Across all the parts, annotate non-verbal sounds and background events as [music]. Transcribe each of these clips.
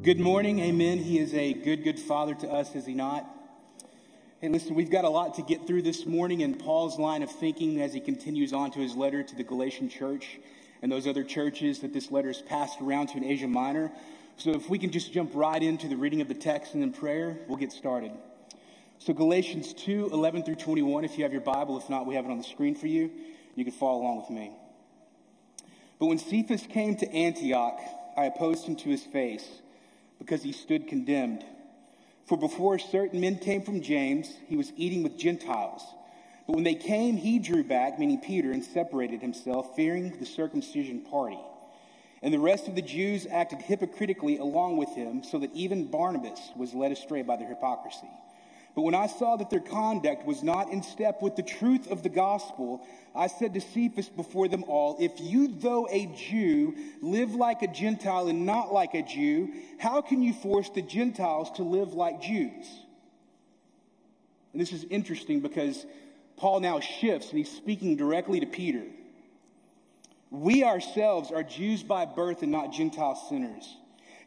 Good morning. Amen. He is a good, good father to us, is he not? Hey, listen, we've got a lot to get through this morning in Paul's line of thinking as he continues on to his letter to the Galatian church and those other churches that this letter is passed around to in Asia Minor. So if we can just jump right into the reading of the text and then prayer, we'll get started. So Galatians 2, 11 through 21, if you have your Bible. If not, we have it on the screen for you. You can follow along with me. But when Cephas came to Antioch, I opposed him to his face because he stood condemned. For before certain men came from James, he was eating with Gentiles. But when they came, he drew back, meaning Peter, and separated himself, fearing the circumcision party. And the rest of the Jews acted hypocritically along with him, so that even Barnabas was led astray by their hypocrisy. But when I saw that their conduct was not in step with the truth of the gospel, I said to Cephas before them all, If you, though a Jew, live like a Gentile and not like a Jew, how can you force the Gentiles to live like Jews? And this is interesting because Paul now shifts and he's speaking directly to Peter. We ourselves are Jews by birth and not Gentile sinners.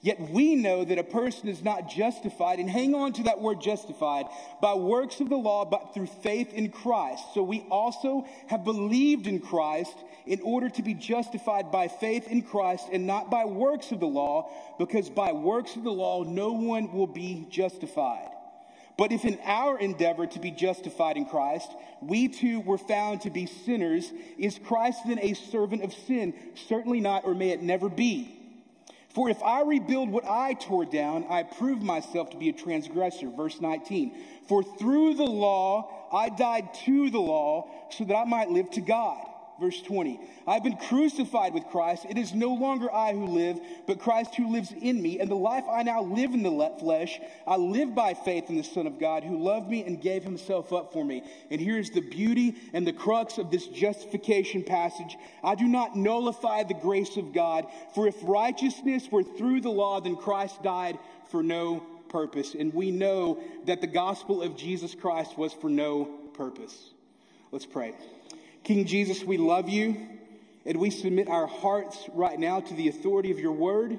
Yet we know that a person is not justified, and hang on to that word justified, by works of the law, but through faith in Christ. So we also have believed in Christ in order to be justified by faith in Christ and not by works of the law, because by works of the law no one will be justified. But if in our endeavor to be justified in Christ, we too were found to be sinners, is Christ then a servant of sin? Certainly not, or may it never be. For if I rebuild what I tore down, I prove myself to be a transgressor. Verse 19. For through the law, I died to the law so that I might live to God. Verse 20, I've been crucified with Christ. It is no longer I who live, but Christ who lives in me. And the life I now live in the flesh, I live by faith in the Son of God who loved me and gave himself up for me. And here's the beauty and the crux of this justification passage. I do not nullify the grace of God, for if righteousness were through the law, then Christ died for no purpose. And we know that the gospel of Jesus Christ was for no purpose. Let's pray. King Jesus, we love you and we submit our hearts right now to the authority of your word.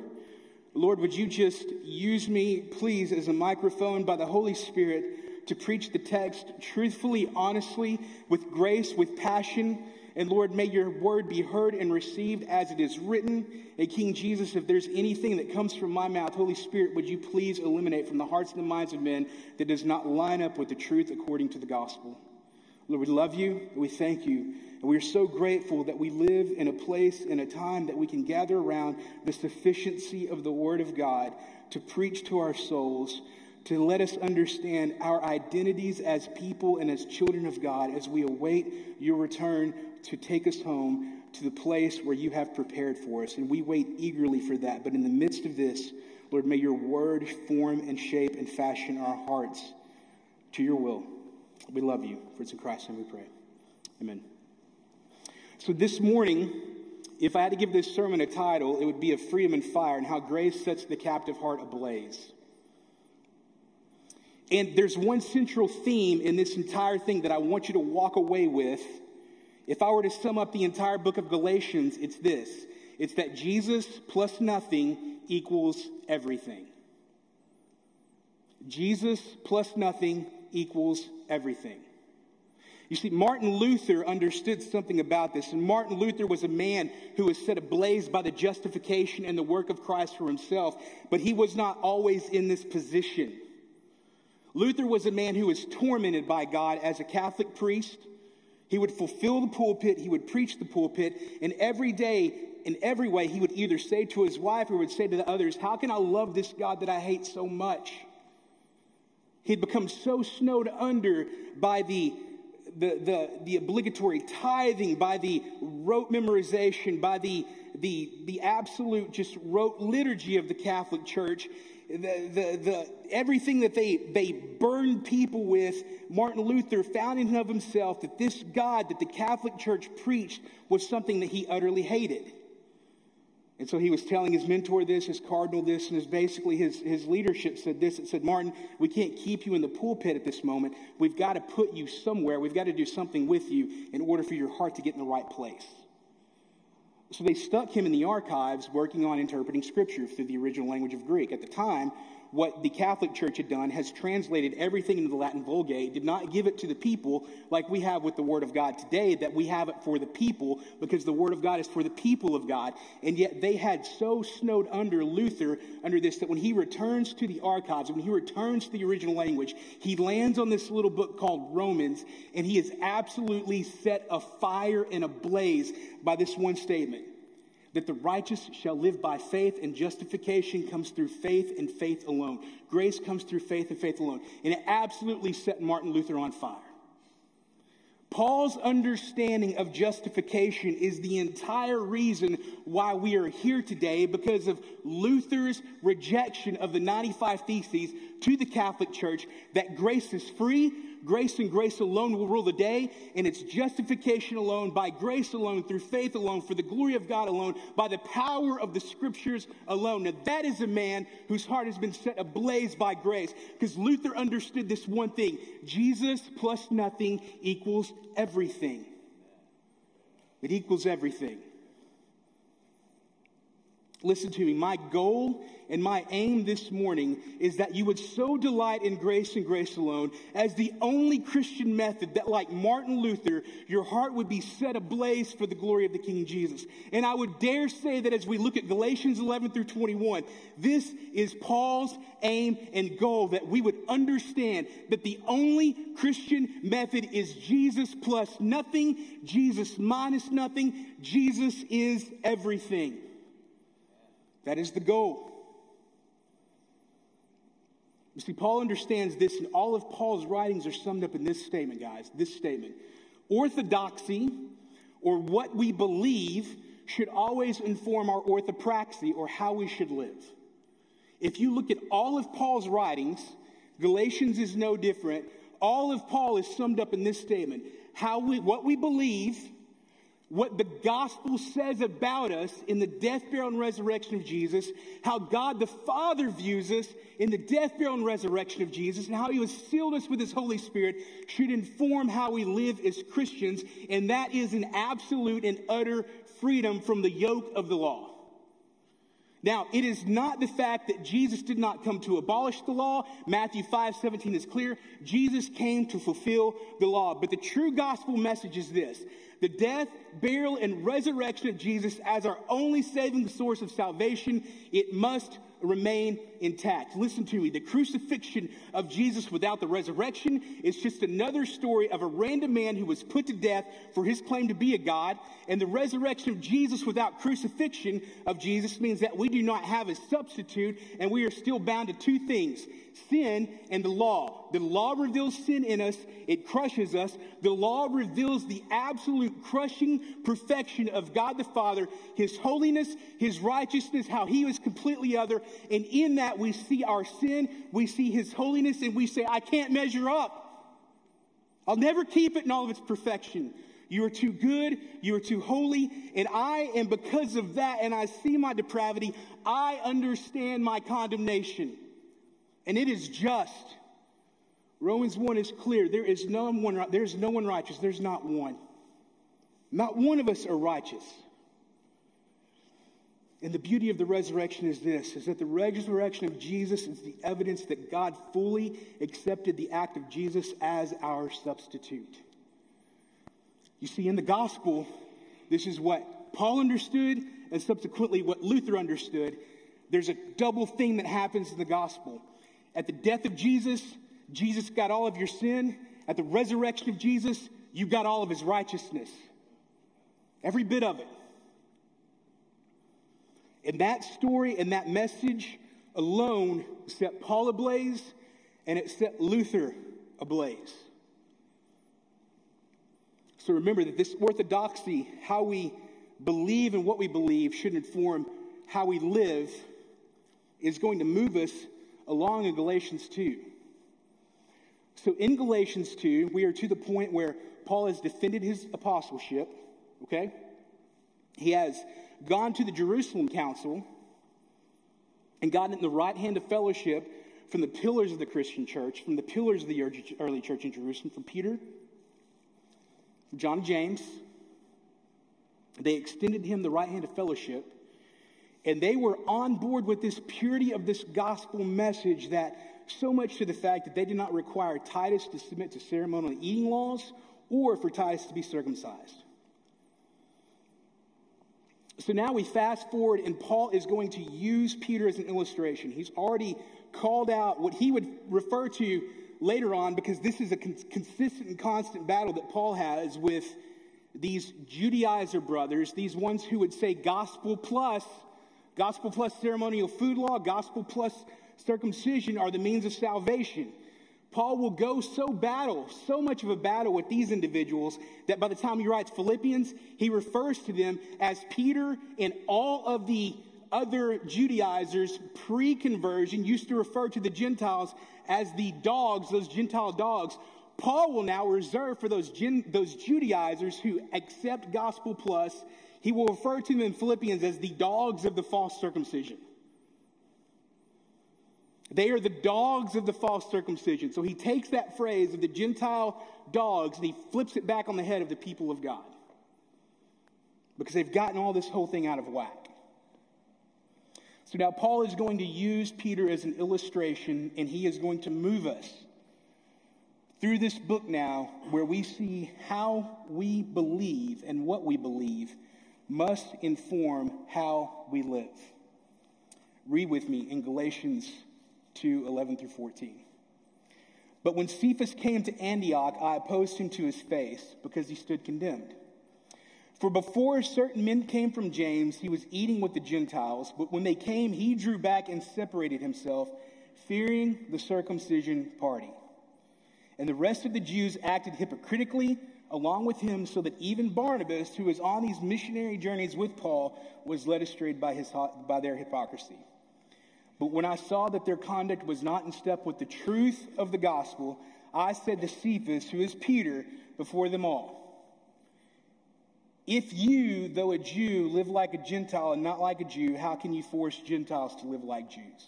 Lord, would you just use me, please, as a microphone by the Holy Spirit to preach the text truthfully, honestly, with grace, with passion. And Lord, may your word be heard and received as it is written. And King Jesus, if there's anything that comes from my mouth, Holy Spirit, would you please eliminate from the hearts and the minds of men that does not line up with the truth according to the gospel? Lord, we love you. We thank you. And we are so grateful that we live in a place, in a time that we can gather around the sufficiency of the Word of God to preach to our souls, to let us understand our identities as people and as children of God as we await your return to take us home to the place where you have prepared for us. And we wait eagerly for that. But in the midst of this, Lord, may your word form and shape and fashion our hearts to your will. We love you. For it's in Christ's name we pray. Amen. So this morning, if I had to give this sermon a title, it would be of freedom and fire and how grace sets the captive heart ablaze. And there's one central theme in this entire thing that I want you to walk away with. If I were to sum up the entire book of Galatians, it's this it's that Jesus plus nothing equals everything. Jesus plus nothing equals everything. You see, Martin Luther understood something about this, and Martin Luther was a man who was set ablaze by the justification and the work of Christ for himself, but he was not always in this position. Luther was a man who was tormented by God as a Catholic priest. He would fulfill the pulpit, he would preach the pulpit, and every day, in every way, he would either say to his wife or would say to the others, How can I love this God that I hate so much? He'd become so snowed under by the, the, the, the obligatory tithing, by the rote memorization, by the, the, the absolute just rote liturgy of the Catholic Church. The, the, the, everything that they, they burned people with, Martin Luther found in of himself that this God that the Catholic Church preached was something that he utterly hated. And so he was telling his mentor this, his cardinal this, and his basically his, his leadership said this. It said, Martin, we can't keep you in the pulpit at this moment. We've got to put you somewhere. We've got to do something with you in order for your heart to get in the right place. So they stuck him in the archives working on interpreting scripture through the original language of Greek. At the time, what the Catholic Church had done has translated everything into the Latin Vulgate, did not give it to the people like we have with the Word of God today, that we have it for the people because the Word of God is for the people of God. And yet they had so snowed under Luther under this that when he returns to the archives, when he returns to the original language, he lands on this little book called Romans, and he is absolutely set afire and ablaze by this one statement that the righteous shall live by faith, and justification comes through faith and faith alone. Grace comes through faith and faith alone. And it absolutely set Martin Luther on fire. Paul's understanding of justification is the entire reason why we are here today because of Luther's rejection of the 95 Theses to the Catholic Church that grace is free, grace and grace alone will rule the day, and it's justification alone, by grace alone, through faith alone, for the glory of God alone, by the power of the scriptures alone. Now, that is a man whose heart has been set ablaze by grace, because Luther understood this one thing Jesus plus nothing equals everything. It equals everything. Listen to me. My goal and my aim this morning is that you would so delight in grace and grace alone as the only Christian method that, like Martin Luther, your heart would be set ablaze for the glory of the King Jesus. And I would dare say that as we look at Galatians 11 through 21, this is Paul's aim and goal that we would understand that the only Christian method is Jesus plus nothing, Jesus minus nothing, Jesus is everything. That is the goal. You see, Paul understands this, and all of Paul's writings are summed up in this statement, guys. This statement. Orthodoxy, or what we believe, should always inform our orthopraxy, or how we should live. If you look at all of Paul's writings, Galatians is no different. All of Paul is summed up in this statement. How we, what we believe what the gospel says about us in the death, burial, and resurrection of Jesus, how God the Father views us in the death, burial, and resurrection of Jesus, and how he has sealed us with his Holy Spirit should inform how we live as Christians, and that is an absolute and utter freedom from the yoke of the law. Now, it is not the fact that Jesus did not come to abolish the law. Matthew 5 17 is clear. Jesus came to fulfill the law. But the true gospel message is this the death, burial, and resurrection of Jesus as our only saving source of salvation, it must remain intact. Listen to me. The crucifixion of Jesus without the resurrection is just another story of a random man who was put to death for his claim to be a God. And the resurrection of Jesus without crucifixion of Jesus means that we do not have a substitute and we are still bound to two things sin and the law. The law reveals sin in us, it crushes us. The law reveals the absolute crushing perfection of God the Father, His holiness, His righteousness, how He was completely other. And in that, we see our sin, we see His holiness, and we say, I can't measure up. I'll never keep it in all of its perfection. You are too good. You are too holy. And I am because of that, and I see my depravity, I understand my condemnation and it is just. Romans 1 is clear. There is no one, there's no one righteous. There's not one. Not one of us are righteous. And the beauty of the resurrection is this, is that the resurrection of Jesus is the evidence that God fully accepted the act of Jesus as our substitute. You see, in the gospel, this is what Paul understood and subsequently what Luther understood. There's a double thing that happens in the gospel. At the death of Jesus, Jesus got all of your sin. At the resurrection of Jesus, you got all of his righteousness. Every bit of it. And that story and that message alone set Paul ablaze and it set Luther ablaze. So remember that this orthodoxy, how we believe and what we believe, should inform how we live, is going to move us along in Galatians 2. So in Galatians 2, we are to the point where Paul has defended his apostleship, okay? He has gone to the Jerusalem council and gotten in the right hand of fellowship from the pillars of the Christian church, from the pillars of the early church in Jerusalem, from Peter, from John and James, They extended him the right hand of fellowship, and they were on board with this purity of this gospel message that so much to the fact that they did not require Titus to submit to ceremonial eating laws or for Titus to be circumcised. So now we fast forward, and Paul is going to use Peter as an illustration. He's already called out what he would refer to later on, because this is a consistent and constant battle that Paul has with these Judaizer brothers, these ones who would say gospel plus, gospel plus ceremonial food law, gospel plus circumcision are the means of salvation. Paul will go so battle, so much of a battle with these individuals that by the time he writes Philippians, he refers to them as Peter and all of the other Judaizers pre conversion used to refer to the Gentiles as the dogs, those Gentile dogs. Paul will now reserve for those, Gen, those Judaizers who accept gospel plus, he will refer to them in Philippians as the dogs of the false circumcision. They are the dogs of the false circumcision. So he takes that phrase of the Gentile dogs and he flips it back on the head of the people of God. Because they've gotten all this whole thing out of whack. So now Paul is going to use Peter as an illustration and he is going to move us through this book now where we see how we believe and what we believe must inform how we live. Read with me in Galatians 2 11 through 14. But when Cephas came to Antioch, I opposed him to his face because he stood condemned. For before certain men came from James, he was eating with the Gentiles, but when they came, he drew back and separated himself, fearing the circumcision party. And the rest of the Jews acted hypocritically along with him, so that even Barnabas, who was on these missionary journeys with Paul, was led astray by, his, by their hypocrisy. But when I saw that their conduct was not in step with the truth of the gospel, I said to Cephas, who is Peter, before them all, If you, though a Jew, live like a Gentile and not like a Jew, how can you force Gentiles to live like Jews?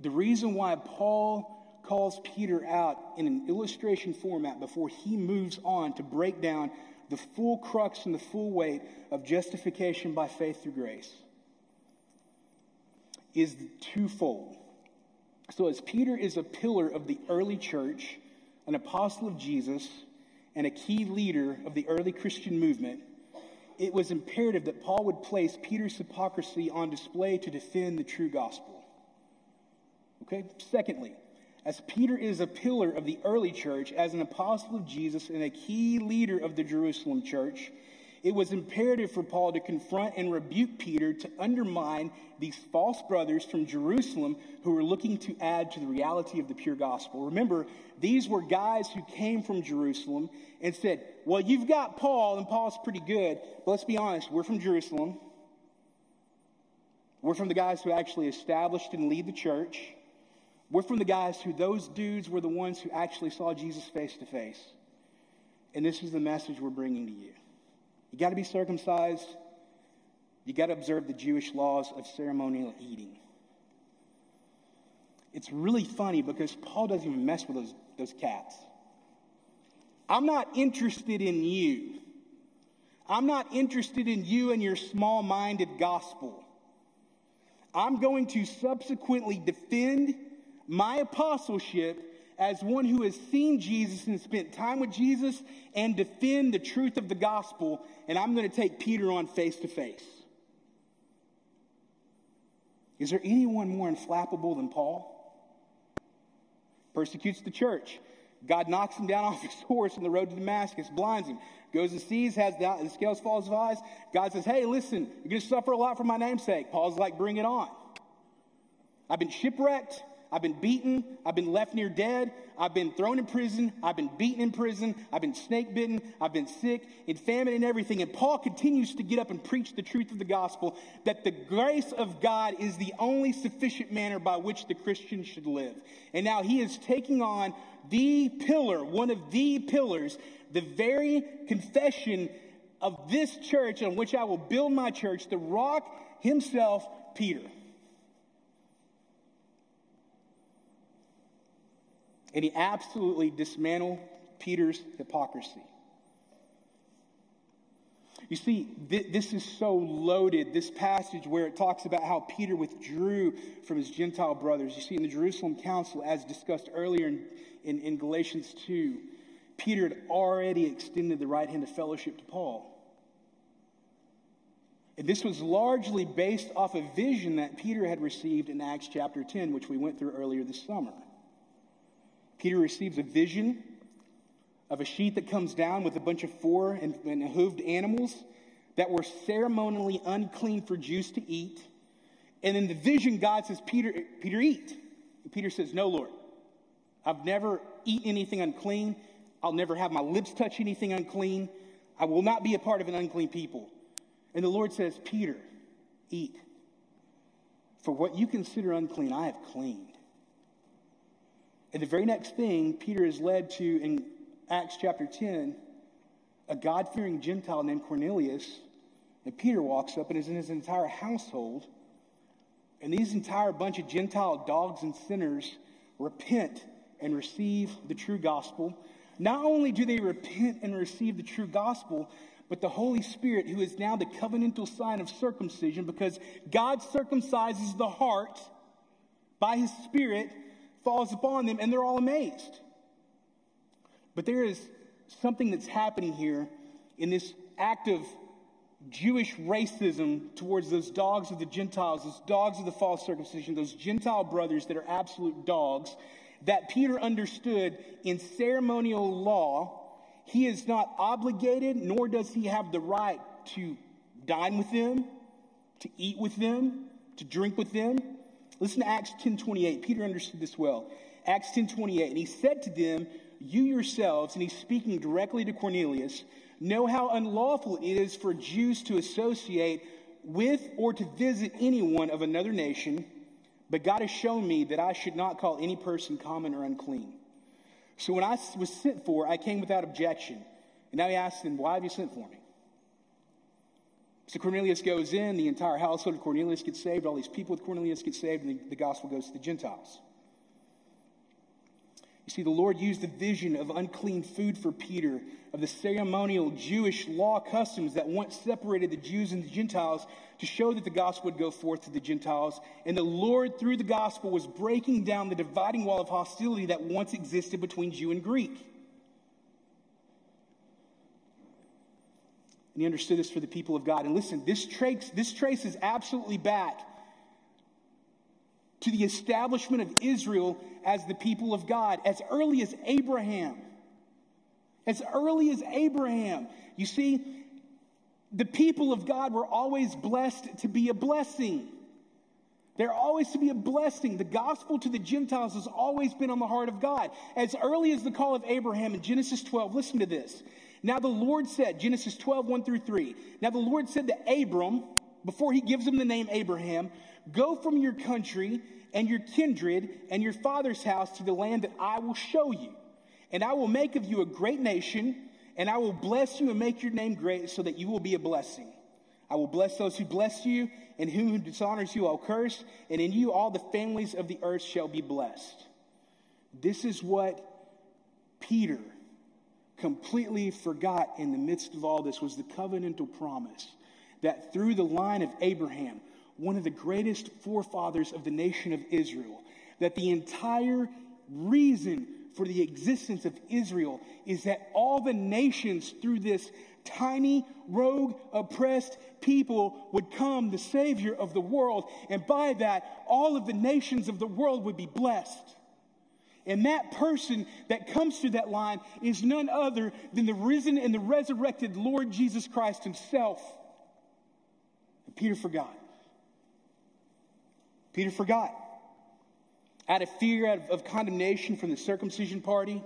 The reason why Paul calls Peter out in an illustration format before he moves on to break down the full crux and the full weight of justification by faith through grace is twofold. So, as Peter is a pillar of the early church, an apostle of Jesus, and a key leader of the early Christian movement, it was imperative that Paul would place Peter's hypocrisy on display to defend the true gospel. Okay? Secondly, as Peter is a pillar of the early church, as an apostle of Jesus, and a key leader of the Jerusalem church, it was imperative for Paul to confront and rebuke Peter to undermine these false brothers from Jerusalem who were looking to add to the reality of the pure gospel. Remember, these were guys who came from Jerusalem and said, Well, you've got Paul, and Paul's pretty good, but let's be honest, we're from Jerusalem. We're from the guys who actually established and lead the church. We're from the guys who, those dudes were the ones who actually saw Jesus face to face. And this is the message we're bringing to you. You got to be circumcised. You got to observe the Jewish laws of ceremonial eating. It's really funny because Paul doesn't even mess with those, those cats. I'm not interested in you. I'm not interested in you and your small minded gospel. I'm going to subsequently defend my apostleship as one who has seen Jesus and spent time with Jesus and defend the truth of the gospel, and I'm going to take Peter on face to face. Is there anyone more inflappable than Paul? Persecutes the church. God knocks him down [laughs] off his horse on the road to Damascus, blinds him, goes and sees, has the, the scales fall his eyes. God says, Hey, listen, you're going to suffer a lot for my namesake. Paul's like, Bring it on. I've been shipwrecked. I've been beaten. I've been left near dead. I've been thrown in prison. I've been beaten in prison. I've been snake bitten. I've been sick, in famine, and everything. And Paul continues to get up and preach the truth of the gospel that the grace of God is the only sufficient manner by which the Christian should live. And now he is taking on the pillar, one of the pillars, the very confession of this church on which I will build my church, the rock himself, Peter. And he absolutely dismantled Peter's hypocrisy. You see, th- this is so loaded, this passage where it talks about how Peter withdrew from his Gentile brothers. You see, in the Jerusalem Council, as discussed earlier in, in, in Galatians 2, Peter had already extended the right hand of fellowship to Paul. And this was largely based off a vision that Peter had received in Acts chapter 10, which we went through earlier this summer. Peter receives a vision of a sheet that comes down with a bunch of four and, and hooved animals that were ceremonially unclean for Jews to eat. And in the vision, God says, Peter, Peter, eat. And Peter says, No, Lord. I've never eaten anything unclean. I'll never have my lips touch anything unclean. I will not be a part of an unclean people. And the Lord says, Peter, eat. For what you consider unclean, I have cleaned. And the very next thing Peter is led to in Acts chapter 10, a God fearing Gentile named Cornelius, and Peter walks up and is in his entire household. And these entire bunch of Gentile dogs and sinners repent and receive the true gospel. Not only do they repent and receive the true gospel, but the Holy Spirit, who is now the covenantal sign of circumcision, because God circumcises the heart by his Spirit, falls upon them, and they're all amazed. But there is something that's happening here in this act of Jewish racism towards those dogs of the Gentiles, those dogs of the false circumcision, those Gentile brothers that are absolute dogs, that Peter understood in ceremonial law he is not obligated, nor does he have the right to dine with them, to eat with them, to drink with them. Listen to Acts 10:28. Peter understood this well. Acts 10:28. And he said to them, "You yourselves," and he's speaking directly to Cornelius, "know how unlawful it is for Jews to associate with or to visit anyone of another nation, but God has shown me that I should not call any person common or unclean." So when I was sent for, I came without objection. And now he asks them, Why have you sent for me? So Cornelius goes in, the entire household of Cornelius gets saved, all these people with Cornelius get saved, and the, the gospel goes to the Gentiles. You see, the Lord used the vision of unclean food for Peter, of the ceremonial Jewish law customs that once separated the Jews and the Gentiles to show that the gospel would go forth to the Gentiles. And the Lord, through the gospel, was breaking down the dividing wall of hostility that once existed between Jew and Greek. And he understood this for the people of God. And listen, this trace, this traces absolutely back to the establishment of Israel as the people of God as early as Abraham. As early as Abraham. You see, the people of God were always blessed to be a blessing. They're always to be a blessing. The gospel to the Gentiles has always been on the heart of God. As early as the call of Abraham in Genesis 12, listen to this. Now the Lord said, Genesis 12, 1 through 3. Now the Lord said to Abram, before he gives him the name Abraham, Go from your country and your kindred and your father's house to the land that I will show you. And I will make of you a great nation, and I will bless you and make your name great so that you will be a blessing. I will bless those who bless you, and whom who dishonors you I'll curse, and in you all the families of the earth shall be blessed. This is what Peter completely forgot in the midst of all this was the covenantal promise that through the line of Abraham, one of the greatest forefathers of the nation of Israel, that the entire reason for the existence of Israel is that all the nations through this tiny, rogue, oppressed people would come the Savior of the world. And by that, all of the nations of the world would be blessed. And that person that comes through that line is none other than the risen and the resurrected Lord Jesus Christ Himself. And Peter forgot. Peter forgot. Out of fear of, of condemnation from the circumcision party,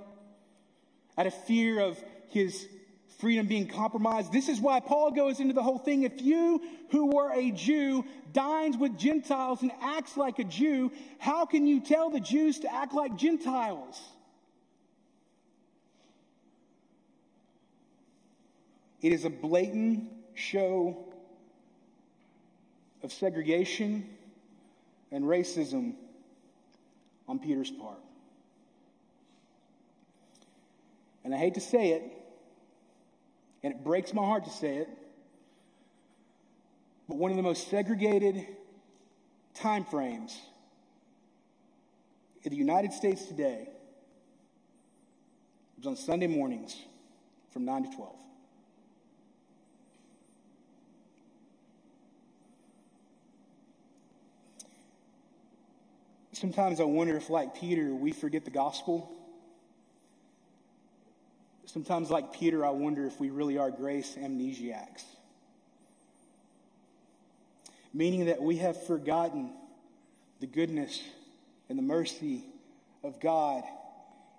out of fear of his freedom being compromised. This is why Paul goes into the whole thing. If you, who were a Jew, dines with Gentiles and acts like a Jew, how can you tell the Jews to act like Gentiles? It is a blatant show of segregation and racism on Peter's part. And I hate to say it, and it breaks my heart to say it, But one of the most segregated time frames in the United States today was on Sunday mornings from 9 to 12. Sometimes I wonder if, like Peter, we forget the gospel. Sometimes, like Peter, I wonder if we really are grace amnesiacs. Meaning that we have forgotten the goodness and the mercy of God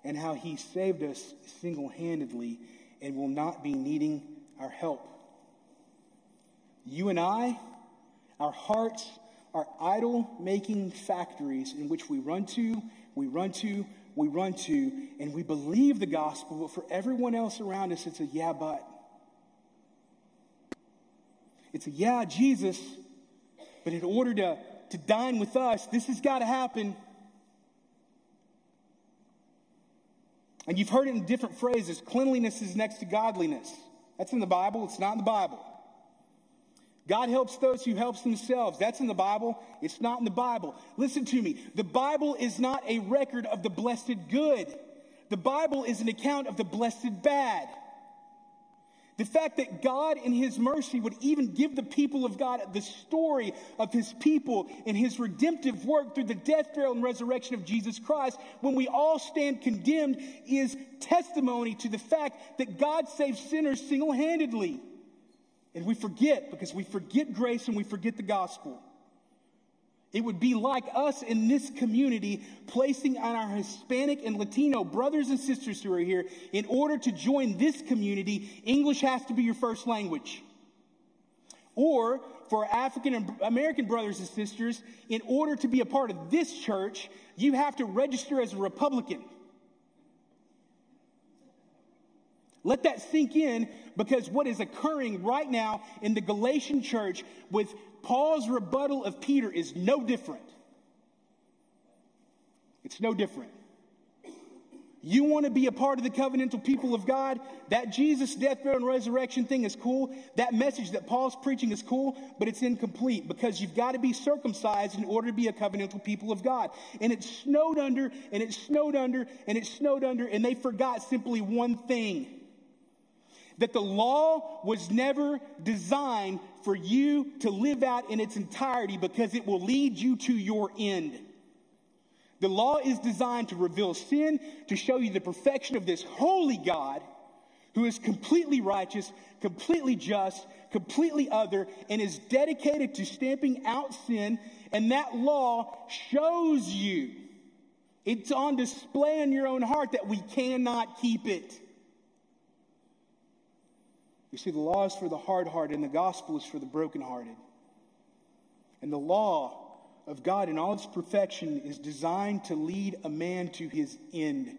and how He saved us single handedly and will not be needing our help. You and I, our hearts are idol making factories in which we run to, we run to, we run to, and we believe the gospel, but for everyone else around us, it's a yeah, but. It's a yeah, Jesus, but in order to, to dine with us, this has got to happen. And you've heard it in different phrases cleanliness is next to godliness. That's in the Bible, it's not in the Bible. God helps those who helps themselves. That's in the Bible. It's not in the Bible. Listen to me. The Bible is not a record of the blessed good. The Bible is an account of the blessed bad. The fact that God, in His mercy, would even give the people of God the story of His people and His redemptive work through the death, burial, and resurrection of Jesus Christ, when we all stand condemned, is testimony to the fact that God saves sinners single handedly. And we forget because we forget grace and we forget the gospel. It would be like us in this community placing on our Hispanic and Latino brothers and sisters who are here, in order to join this community, English has to be your first language. Or for African American brothers and sisters, in order to be a part of this church, you have to register as a Republican. Let that sink in because what is occurring right now in the Galatian church with Paul's rebuttal of Peter is no different. It's no different. You want to be a part of the covenantal people of God? That Jesus death, burial, and resurrection thing is cool. That message that Paul's preaching is cool, but it's incomplete because you've got to be circumcised in order to be a covenantal people of God. And it snowed under, and it snowed under, and it snowed under, and they forgot simply one thing that the law was never designed for you to live out in its entirety because it will lead you to your end. The law is designed to reveal sin, to show you the perfection of this holy God who is completely righteous, completely just, completely other, and is dedicated to stamping out sin. And that law shows you, it's on display in your own heart that we cannot keep it. You see, the law is for the hard hearted, and the gospel is for the brokenhearted. And the law of God in all its perfection is designed to lead a man to his end.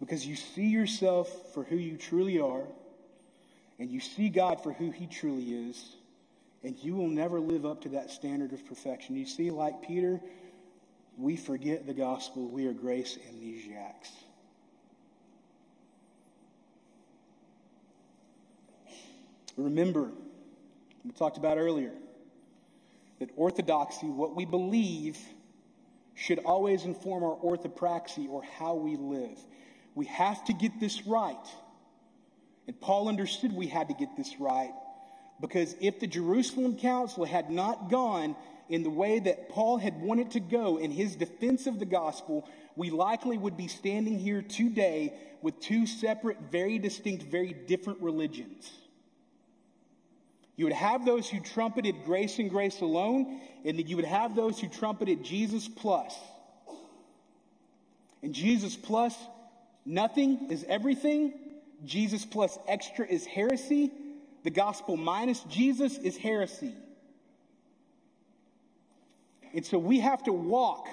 Because you see yourself for who you truly are, and you see God for who he truly is, and you will never live up to that standard of perfection. You see, like Peter, we forget the gospel. We are grace amnesiacs. Remember, we talked about earlier, that orthodoxy, what we believe, should always inform our orthopraxy or how we live. We have to get this right. And Paul understood we had to get this right because if the Jerusalem Council had not gone in the way that Paul had wanted to go in his defense of the gospel, we likely would be standing here today with two separate, very distinct, very different religions. You would have those who trumpeted grace and grace alone, and then you would have those who trumpeted Jesus plus. And Jesus plus nothing is everything. Jesus plus extra is heresy. The gospel minus Jesus is heresy. And so we have to walk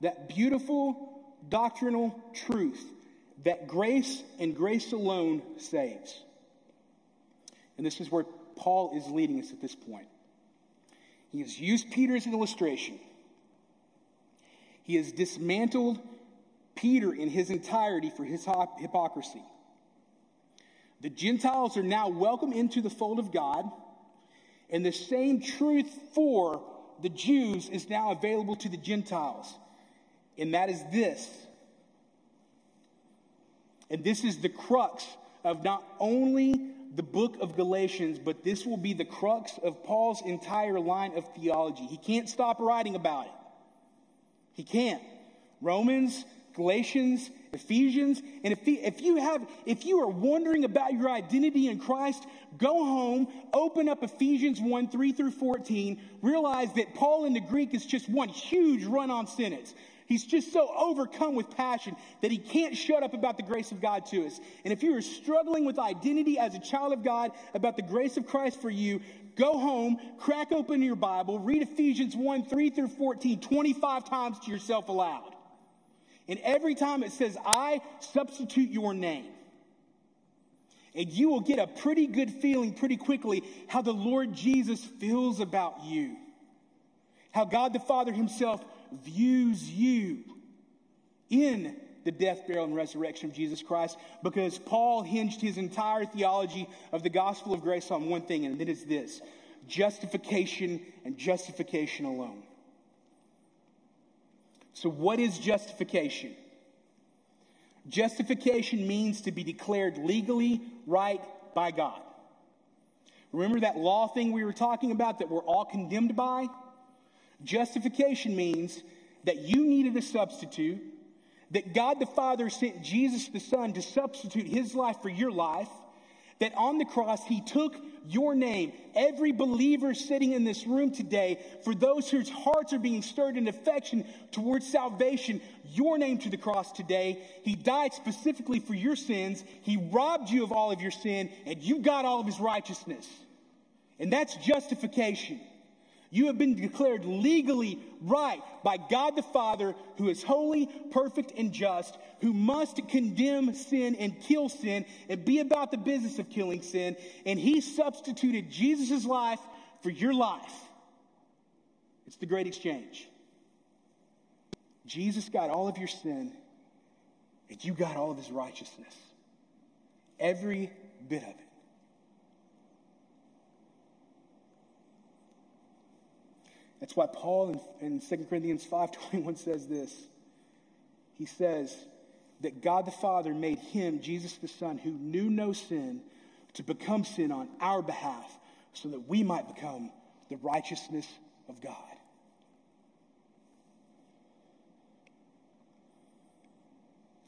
that beautiful doctrinal truth that grace and grace alone saves. And this is where Paul is leading us at this point. He has used Peter as an illustration. He has dismantled Peter in his entirety for his hypocrisy. The Gentiles are now welcome into the fold of God, and the same truth for the Jews is now available to the Gentiles. And that is this. And this is the crux of not only the book of Galatians, but this will be the crux of Paul's entire line of theology. He can't stop writing about it. He can't. Romans, Galatians, Ephesians, and if, if you have, if you are wondering about your identity in Christ, go home, open up Ephesians 1, 3 through 14, realize that Paul in the Greek is just one huge run-on sentence. He's just so overcome with passion that he can't shut up about the grace of God to us. And if you are struggling with identity as a child of God, about the grace of Christ for you, go home, crack open your Bible, read Ephesians 1, 3 through 14, 25 times to yourself aloud. And every time it says, I substitute your name. And you will get a pretty good feeling pretty quickly how the Lord Jesus feels about you. How God the Father Himself views you in the death, burial, and resurrection of Jesus Christ because Paul hinged his entire theology of the gospel of grace on one thing, and it is this justification and justification alone. So, what is justification? Justification means to be declared legally right by God. Remember that law thing we were talking about that we're all condemned by? Justification means that you needed a substitute, that God the Father sent Jesus the Son to substitute his life for your life, that on the cross he took your name, every believer sitting in this room today, for those whose hearts are being stirred in affection towards salvation, your name to the cross today. He died specifically for your sins. He robbed you of all of your sin, and you got all of his righteousness. And that's justification. You have been declared legally right by God the Father, who is holy, perfect, and just, who must condemn sin and kill sin and be about the business of killing sin. And He substituted Jesus' life for your life. It's the great exchange. Jesus got all of your sin, and you got all of His righteousness. Every bit of it. That's why Paul in, in 2 Corinthians 5.21 says this. He says that God the Father made him, Jesus the Son, who knew no sin, to become sin on our behalf so that we might become the righteousness of God.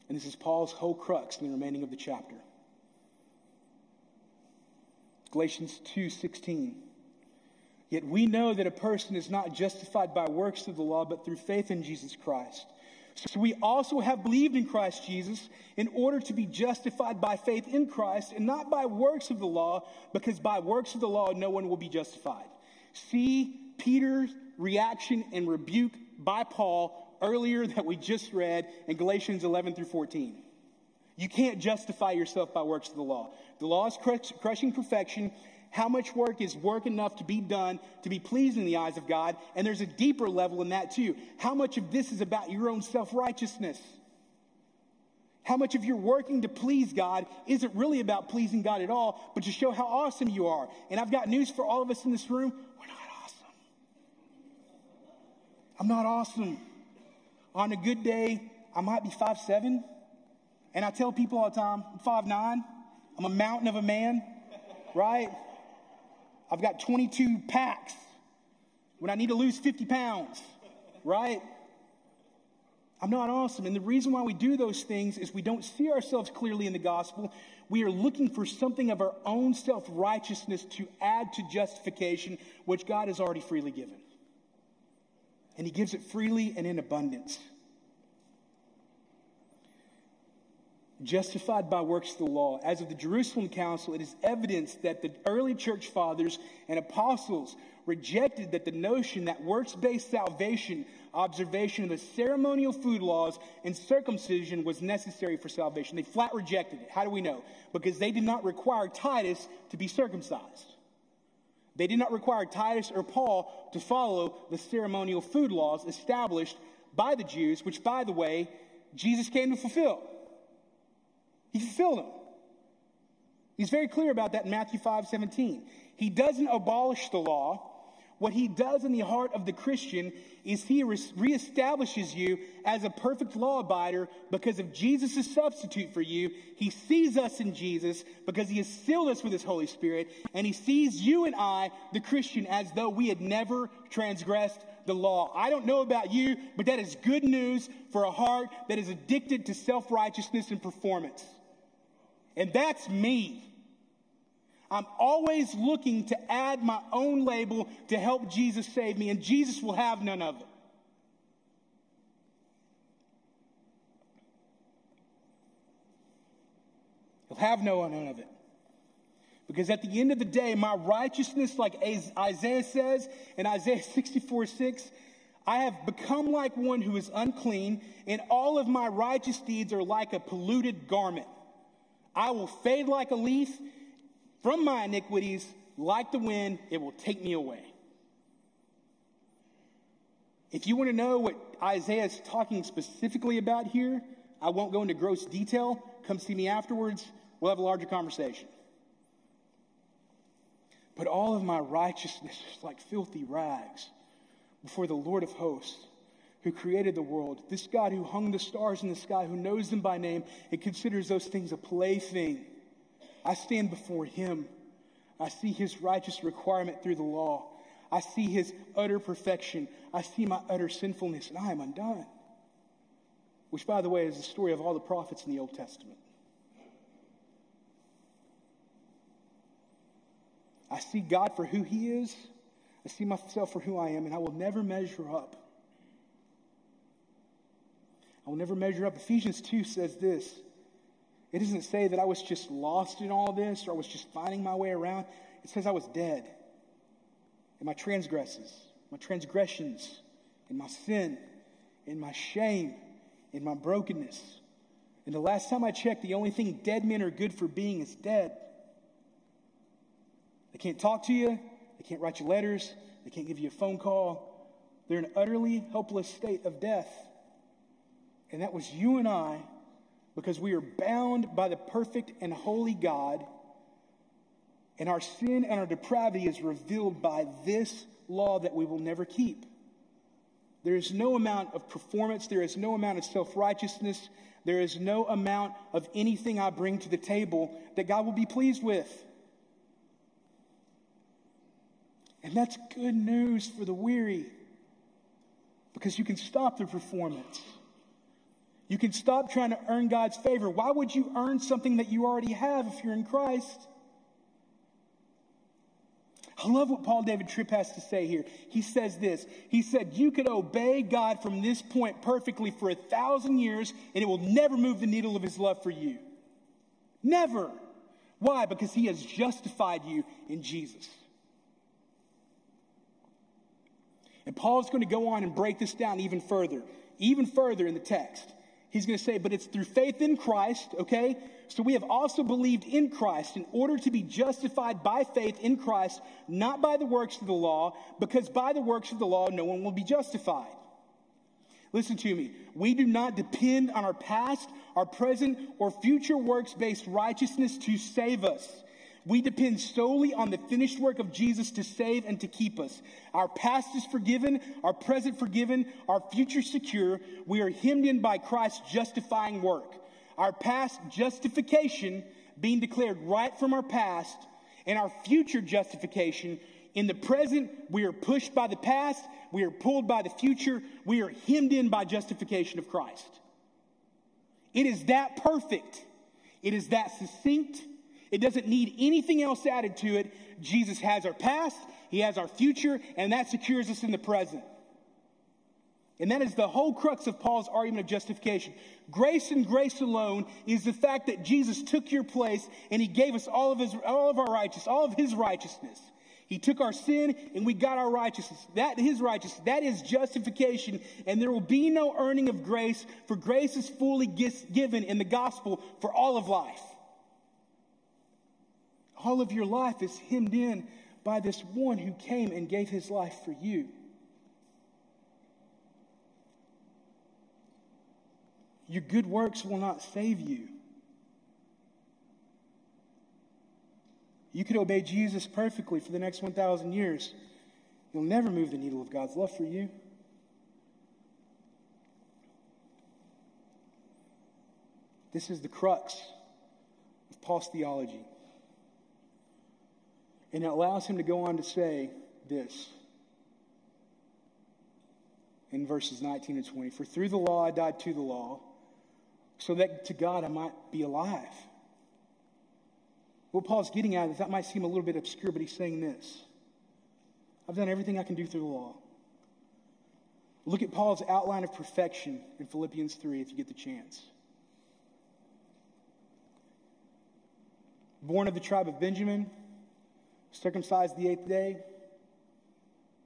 And this is Paul's whole crux in the remaining of the chapter. Galatians 2:16 Yet we know that a person is not justified by works of the law, but through faith in Jesus Christ. So we also have believed in Christ Jesus in order to be justified by faith in Christ and not by works of the law, because by works of the law no one will be justified. See Peter's reaction and rebuke by Paul earlier that we just read in Galatians 11 through 14. You can't justify yourself by works of the law. The law is crushing perfection, how much work is work enough to be done to be pleased in the eyes of God? And there's a deeper level in that too. How much of this is about your own self righteousness? How much of your working to please God isn't really about pleasing God at all, but to show how awesome you are? And I've got news for all of us in this room we're not awesome. I'm not awesome. On a good day, I might be five seven, And I tell people all the time, I'm five nine. I'm a mountain of a man, right? I've got 22 packs when I need to lose 50 pounds, right? I'm not awesome. And the reason why we do those things is we don't see ourselves clearly in the gospel. We are looking for something of our own self righteousness to add to justification, which God has already freely given. And He gives it freely and in abundance. Justified by works of the law. As of the Jerusalem Council, it is evidence that the early church fathers and apostles rejected that the notion that works based salvation, observation of the ceremonial food laws, and circumcision was necessary for salvation. They flat rejected it. How do we know? Because they did not require Titus to be circumcised. They did not require Titus or Paul to follow the ceremonial food laws established by the Jews, which, by the way, Jesus came to fulfill. He fulfilled them. He's very clear about that in Matthew 5 17. He doesn't abolish the law. What he does in the heart of the Christian is he reestablishes you as a perfect law abider because of Jesus' substitute for you. He sees us in Jesus because he has sealed us with his Holy Spirit, and he sees you and I, the Christian, as though we had never transgressed the law. I don't know about you, but that is good news for a heart that is addicted to self righteousness and performance. And that's me. I'm always looking to add my own label to help Jesus save me, and Jesus will have none of it. He'll have no none of it. Because at the end of the day, my righteousness, like Isaiah says in Isaiah 64 6, I have become like one who is unclean, and all of my righteous deeds are like a polluted garment. I will fade like a leaf from my iniquities, like the wind, it will take me away. If you want to know what Isaiah is talking specifically about here, I won't go into gross detail. Come see me afterwards. We'll have a larger conversation. But all of my righteousness is like filthy rags before the Lord of hosts who created the world, this God who hung the stars in the sky, who knows them by name and considers those things a plaything. I stand before him. I see his righteous requirement through the law. I see his utter perfection. I see my utter sinfulness, and I am undone. Which, by the way, is the story of all the prophets in the Old Testament. I see God for who he is. I see myself for who I am, and I will never measure up. Will never measure up. Ephesians 2 says this it doesn't say that I was just lost in all this or I was just finding my way around. It says I was dead in my transgressions, my transgressions, in my sin, in my shame, in my brokenness. And the last time I checked, the only thing dead men are good for being is dead. They can't talk to you, they can't write you letters, they can't give you a phone call. They're in an utterly hopeless state of death. And that was you and I because we are bound by the perfect and holy God, and our sin and our depravity is revealed by this law that we will never keep. There is no amount of performance, there is no amount of self righteousness, there is no amount of anything I bring to the table that God will be pleased with. And that's good news for the weary because you can stop the performance. You can stop trying to earn God's favor. Why would you earn something that you already have if you're in Christ? I love what Paul David Tripp has to say here. He says this He said, You could obey God from this point perfectly for a thousand years, and it will never move the needle of his love for you. Never. Why? Because he has justified you in Jesus. And Paul is going to go on and break this down even further, even further in the text. He's going to say, but it's through faith in Christ, okay? So we have also believed in Christ in order to be justified by faith in Christ, not by the works of the law, because by the works of the law, no one will be justified. Listen to me. We do not depend on our past, our present, or future works based righteousness to save us. We depend solely on the finished work of Jesus to save and to keep us. Our past is forgiven, our present forgiven, our future secure. We are hemmed in by Christ's justifying work. Our past justification being declared right from our past, and our future justification in the present, we are pushed by the past, we are pulled by the future, we are hemmed in by justification of Christ. It is that perfect. It is that succinct. It doesn't need anything else added to it. Jesus has our past, He has our future, and that secures us in the present. And that is the whole crux of Paul's argument of justification. Grace and grace alone is the fact that Jesus took your place and he gave us all of his all of our righteousness, all of his righteousness. He took our sin and we got our righteousness. That his righteousness, that is justification, and there will be no earning of grace, for grace is fully given in the gospel for all of life. All of your life is hemmed in by this one who came and gave his life for you. Your good works will not save you. You could obey Jesus perfectly for the next 1,000 years. You'll never move the needle of God's love for you. This is the crux of Paul's theology. And it allows him to go on to say this in verses 19 and 20 For through the law I died to the law, so that to God I might be alive. What Paul's getting at is that might seem a little bit obscure, but he's saying this I've done everything I can do through the law. Look at Paul's outline of perfection in Philippians 3 if you get the chance. Born of the tribe of Benjamin, circumcised the eighth day,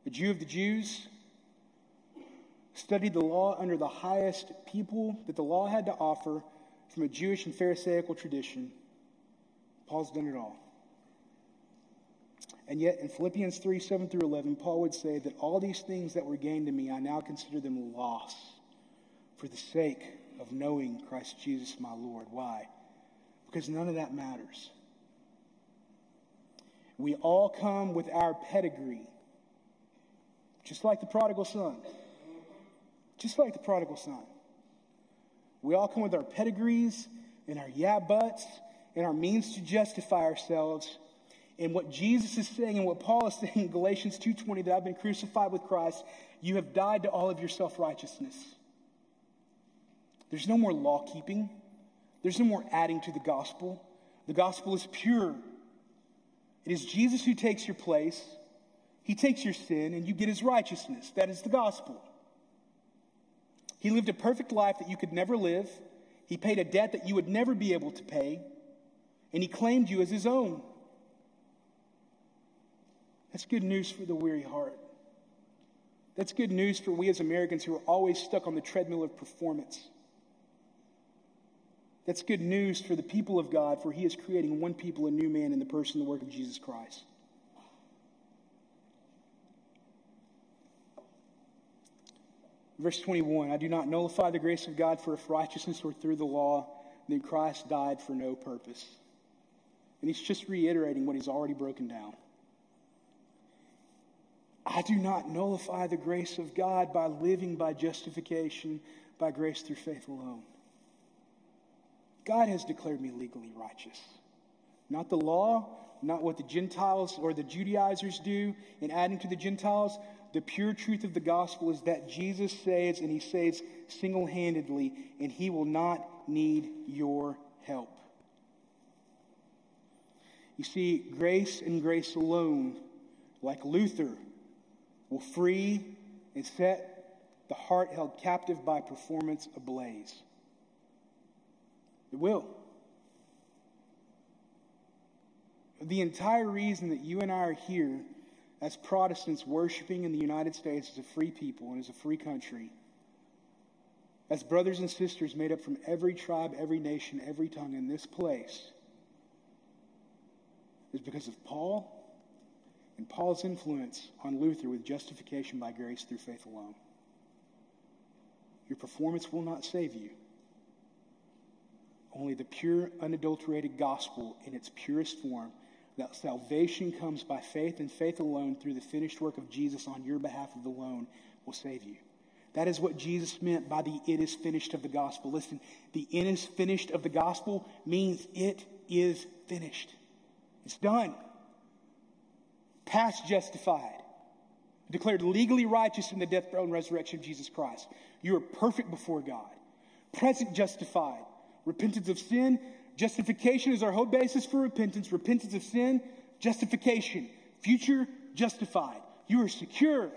a Jew of the Jews, studied the law under the highest people that the law had to offer from a Jewish and Pharisaical tradition. Paul's done it all. And yet, in Philippians 3 7 through 11, Paul would say that all these things that were gained to me, I now consider them loss for the sake of knowing Christ Jesus my Lord. Why? Because none of that matters. We all come with our pedigree, just like the prodigal son. Just like the prodigal son. We all come with our pedigrees and our yeah buts and our means to justify ourselves. And what Jesus is saying and what Paul is saying in Galatians 2:20 that I've been crucified with Christ, you have died to all of your self-righteousness. There's no more law keeping. There's no more adding to the gospel. The gospel is pure. It is Jesus who takes your place. He takes your sin and you get his righteousness. That is the gospel. He lived a perfect life that you could never live. He paid a debt that you would never be able to pay. And he claimed you as his own. That's good news for the weary heart. That's good news for we as Americans who are always stuck on the treadmill of performance. That's good news for the people of God, for he is creating one people, a new man in the person and the work of Jesus Christ. Verse 21 I do not nullify the grace of God, for if righteousness were through the law, then Christ died for no purpose. And he's just reiterating what he's already broken down. I do not nullify the grace of God by living by justification by grace through faith alone. God has declared me legally righteous. Not the law, not what the Gentiles or the Judaizers do in adding to the Gentiles. The pure truth of the gospel is that Jesus saves, and he saves single handedly, and he will not need your help. You see, grace and grace alone, like Luther, will free and set the heart held captive by performance ablaze. It will. The entire reason that you and I are here as Protestants worshiping in the United States as a free people and as a free country, as brothers and sisters made up from every tribe, every nation, every tongue in this place, is because of Paul and Paul's influence on Luther with justification by grace through faith alone. Your performance will not save you. Only the pure, unadulterated gospel in its purest form, that salvation comes by faith and faith alone through the finished work of Jesus on your behalf loan, will save you. That is what Jesus meant by the it is finished of the gospel. Listen, the it is finished of the gospel means it is finished. It's done. Past justified. Declared legally righteous in the death, burial, and resurrection of Jesus Christ. You are perfect before God. Present justified repentance of sin. Justification is our whole basis for repentance. Repentance of sin, justification. Future justified. You are secure.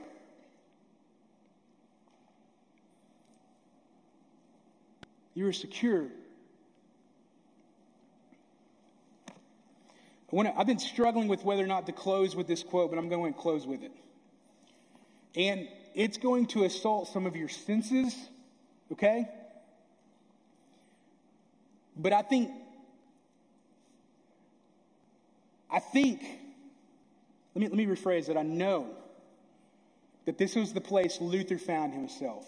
You are secure. I have been struggling with whether or not to close with this quote, but I'm going to close with it. And it's going to assault some of your senses, okay? But I think, I think, let me, let me rephrase it. I know that this was the place Luther found himself.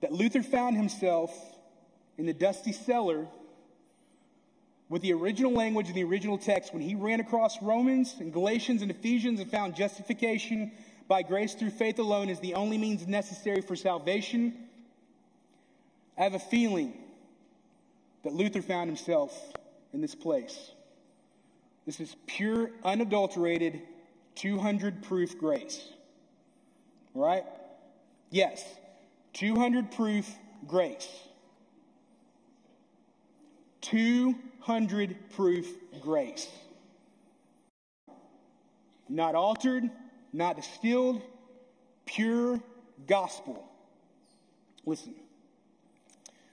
that Luther found himself in the dusty cellar with the original language and the original text when he ran across Romans and Galatians and Ephesians and found justification by grace through faith alone is the only means necessary for salvation. I have a feeling that Luther found himself in this place. This is pure, unadulterated, 200 proof grace. All right? Yes, 200 proof grace. 200 proof grace. Not altered, not distilled, pure gospel. Listen.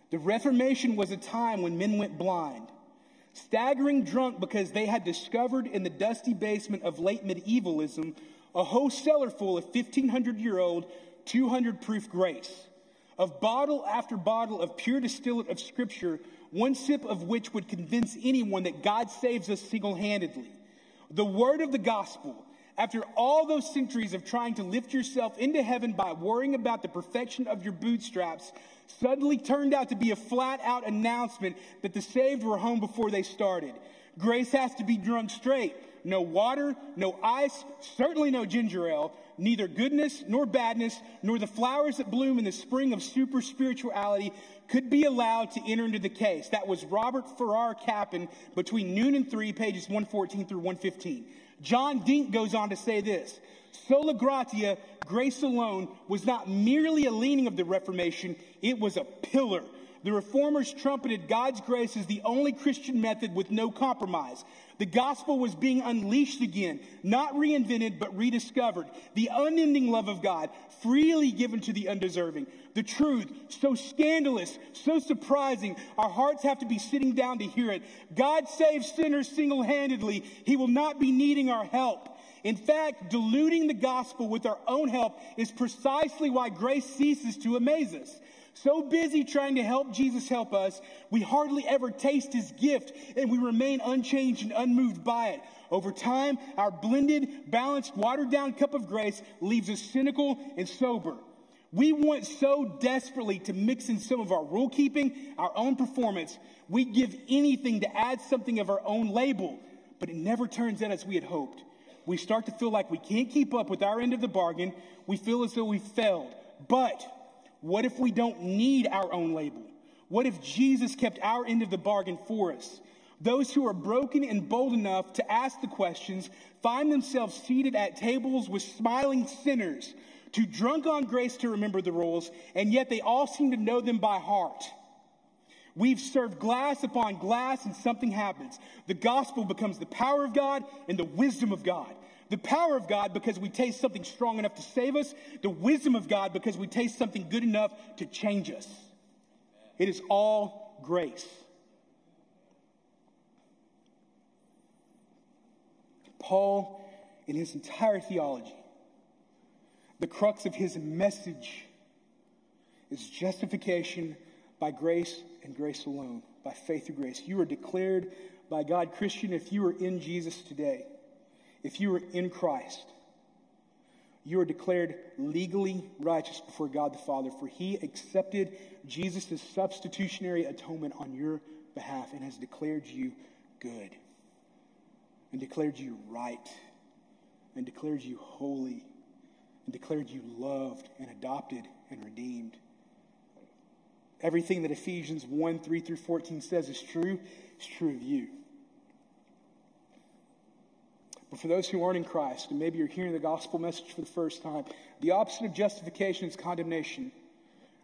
The Reformation was a time when men went blind, staggering drunk because they had discovered in the dusty basement of late medievalism a whole cellar full of 1500 year old, 200 proof grace, of bottle after bottle of pure distillate of Scripture, one sip of which would convince anyone that God saves us single handedly. The word of the gospel, after all those centuries of trying to lift yourself into heaven by worrying about the perfection of your bootstraps, suddenly turned out to be a flat out announcement that the saved were home before they started. Grace has to be drunk straight. No water, no ice, certainly no ginger ale, neither goodness nor badness, nor the flowers that bloom in the spring of super spirituality could be allowed to enter into the case. That was Robert Farrar Capon between noon and three, pages 114 through 115. John Dink goes on to say this Sola gratia, grace alone, was not merely a leaning of the Reformation, it was a pillar. The reformers trumpeted God's grace as the only Christian method with no compromise. The gospel was being unleashed again, not reinvented, but rediscovered. The unending love of God, freely given to the undeserving. The truth, so scandalous, so surprising, our hearts have to be sitting down to hear it. God saves sinners single handedly. He will not be needing our help. In fact, diluting the gospel with our own help is precisely why grace ceases to amaze us. So busy trying to help Jesus help us, we hardly ever taste his gift and we remain unchanged and unmoved by it. Over time, our blended, balanced, watered down cup of grace leaves us cynical and sober. We want so desperately to mix in some of our rule keeping, our own performance. We give anything to add something of our own label, but it never turns out as we had hoped. We start to feel like we can't keep up with our end of the bargain. We feel as though we failed. But what if we don't need our own label? What if Jesus kept our end of the bargain for us? Those who are broken and bold enough to ask the questions find themselves seated at tables with smiling sinners, too drunk on grace to remember the rules, and yet they all seem to know them by heart. We've served glass upon glass, and something happens. The gospel becomes the power of God and the wisdom of God. The power of God because we taste something strong enough to save us. The wisdom of God because we taste something good enough to change us. It is all grace. Paul, in his entire theology, the crux of his message is justification by grace and grace alone, by faith through grace. You are declared by God Christian if you are in Jesus today. If you are in Christ, you are declared legally righteous before God the Father, for he accepted Jesus' substitutionary atonement on your behalf and has declared you good, and declared you right, and declared you holy, and declared you loved and adopted and redeemed. Everything that Ephesians 1 3 through 14 says is true, is true of you. But for those who aren't in Christ, and maybe you're hearing the gospel message for the first time, the opposite of justification is condemnation.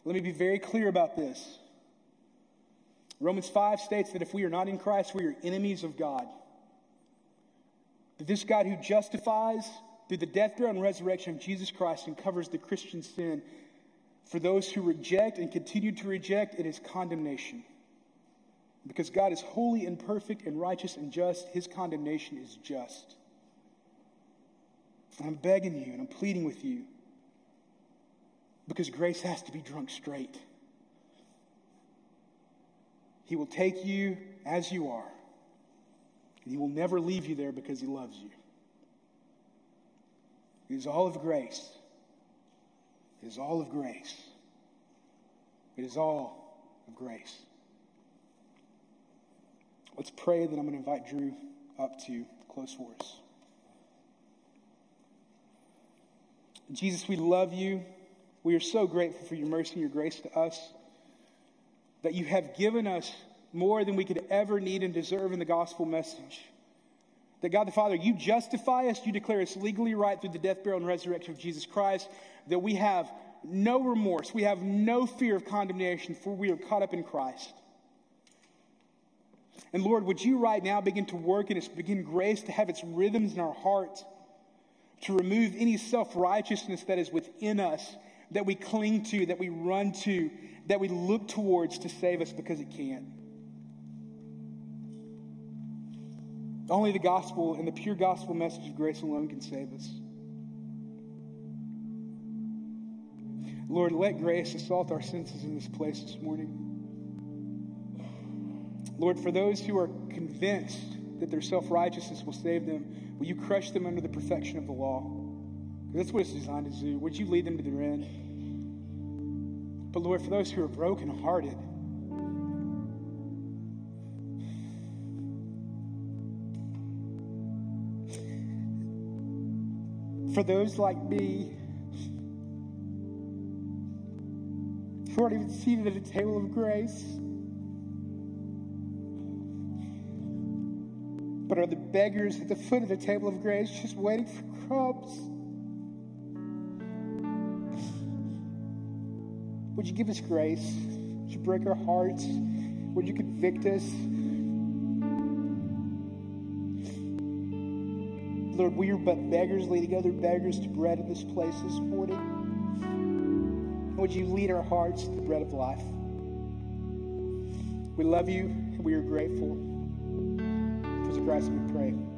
Let me be very clear about this. Romans 5 states that if we are not in Christ, we are enemies of God. That this God who justifies through the death, burial, and resurrection of Jesus Christ and covers the Christian sin, for those who reject and continue to reject, it is condemnation. Because God is holy and perfect and righteous and just, his condemnation is just. And I'm begging you and I'm pleading with you because grace has to be drunk straight. He will take you as you are, and He will never leave you there because He loves you. It is all of grace. It is all of grace. It is all of grace. Let's pray that I'm going to invite Drew up to close for us. Jesus, we love you. We are so grateful for your mercy and your grace to us, that you have given us more than we could ever need and deserve in the gospel message. That God the Father, you justify us, you declare us legally right through the death, burial, and resurrection of Jesus Christ, that we have no remorse, we have no fear of condemnation, for we are caught up in Christ. And Lord, would you right now begin to work in us, begin grace to have its rhythms in our heart, to remove any self righteousness that is within us, that we cling to, that we run to, that we look towards to save us because it can't. Only the gospel and the pure gospel message of grace alone can save us. Lord, let grace assault our senses in this place this morning. Lord, for those who are convinced that their self righteousness will save them, will you crush them under the perfection of the law? That's what it's designed to do. Would you lead them to their end? But Lord, for those who are brokenhearted, for those like me who aren't even seated at a table of grace, but are the beggars at the foot of the table of grace just waiting for crumbs. Would you give us grace? Would you break our hearts? Would you convict us? Lord, we are but beggars leading other beggars to bread in this place this morning. Would you lead our hearts to the bread of life? We love you and we are grateful. Christ we pray.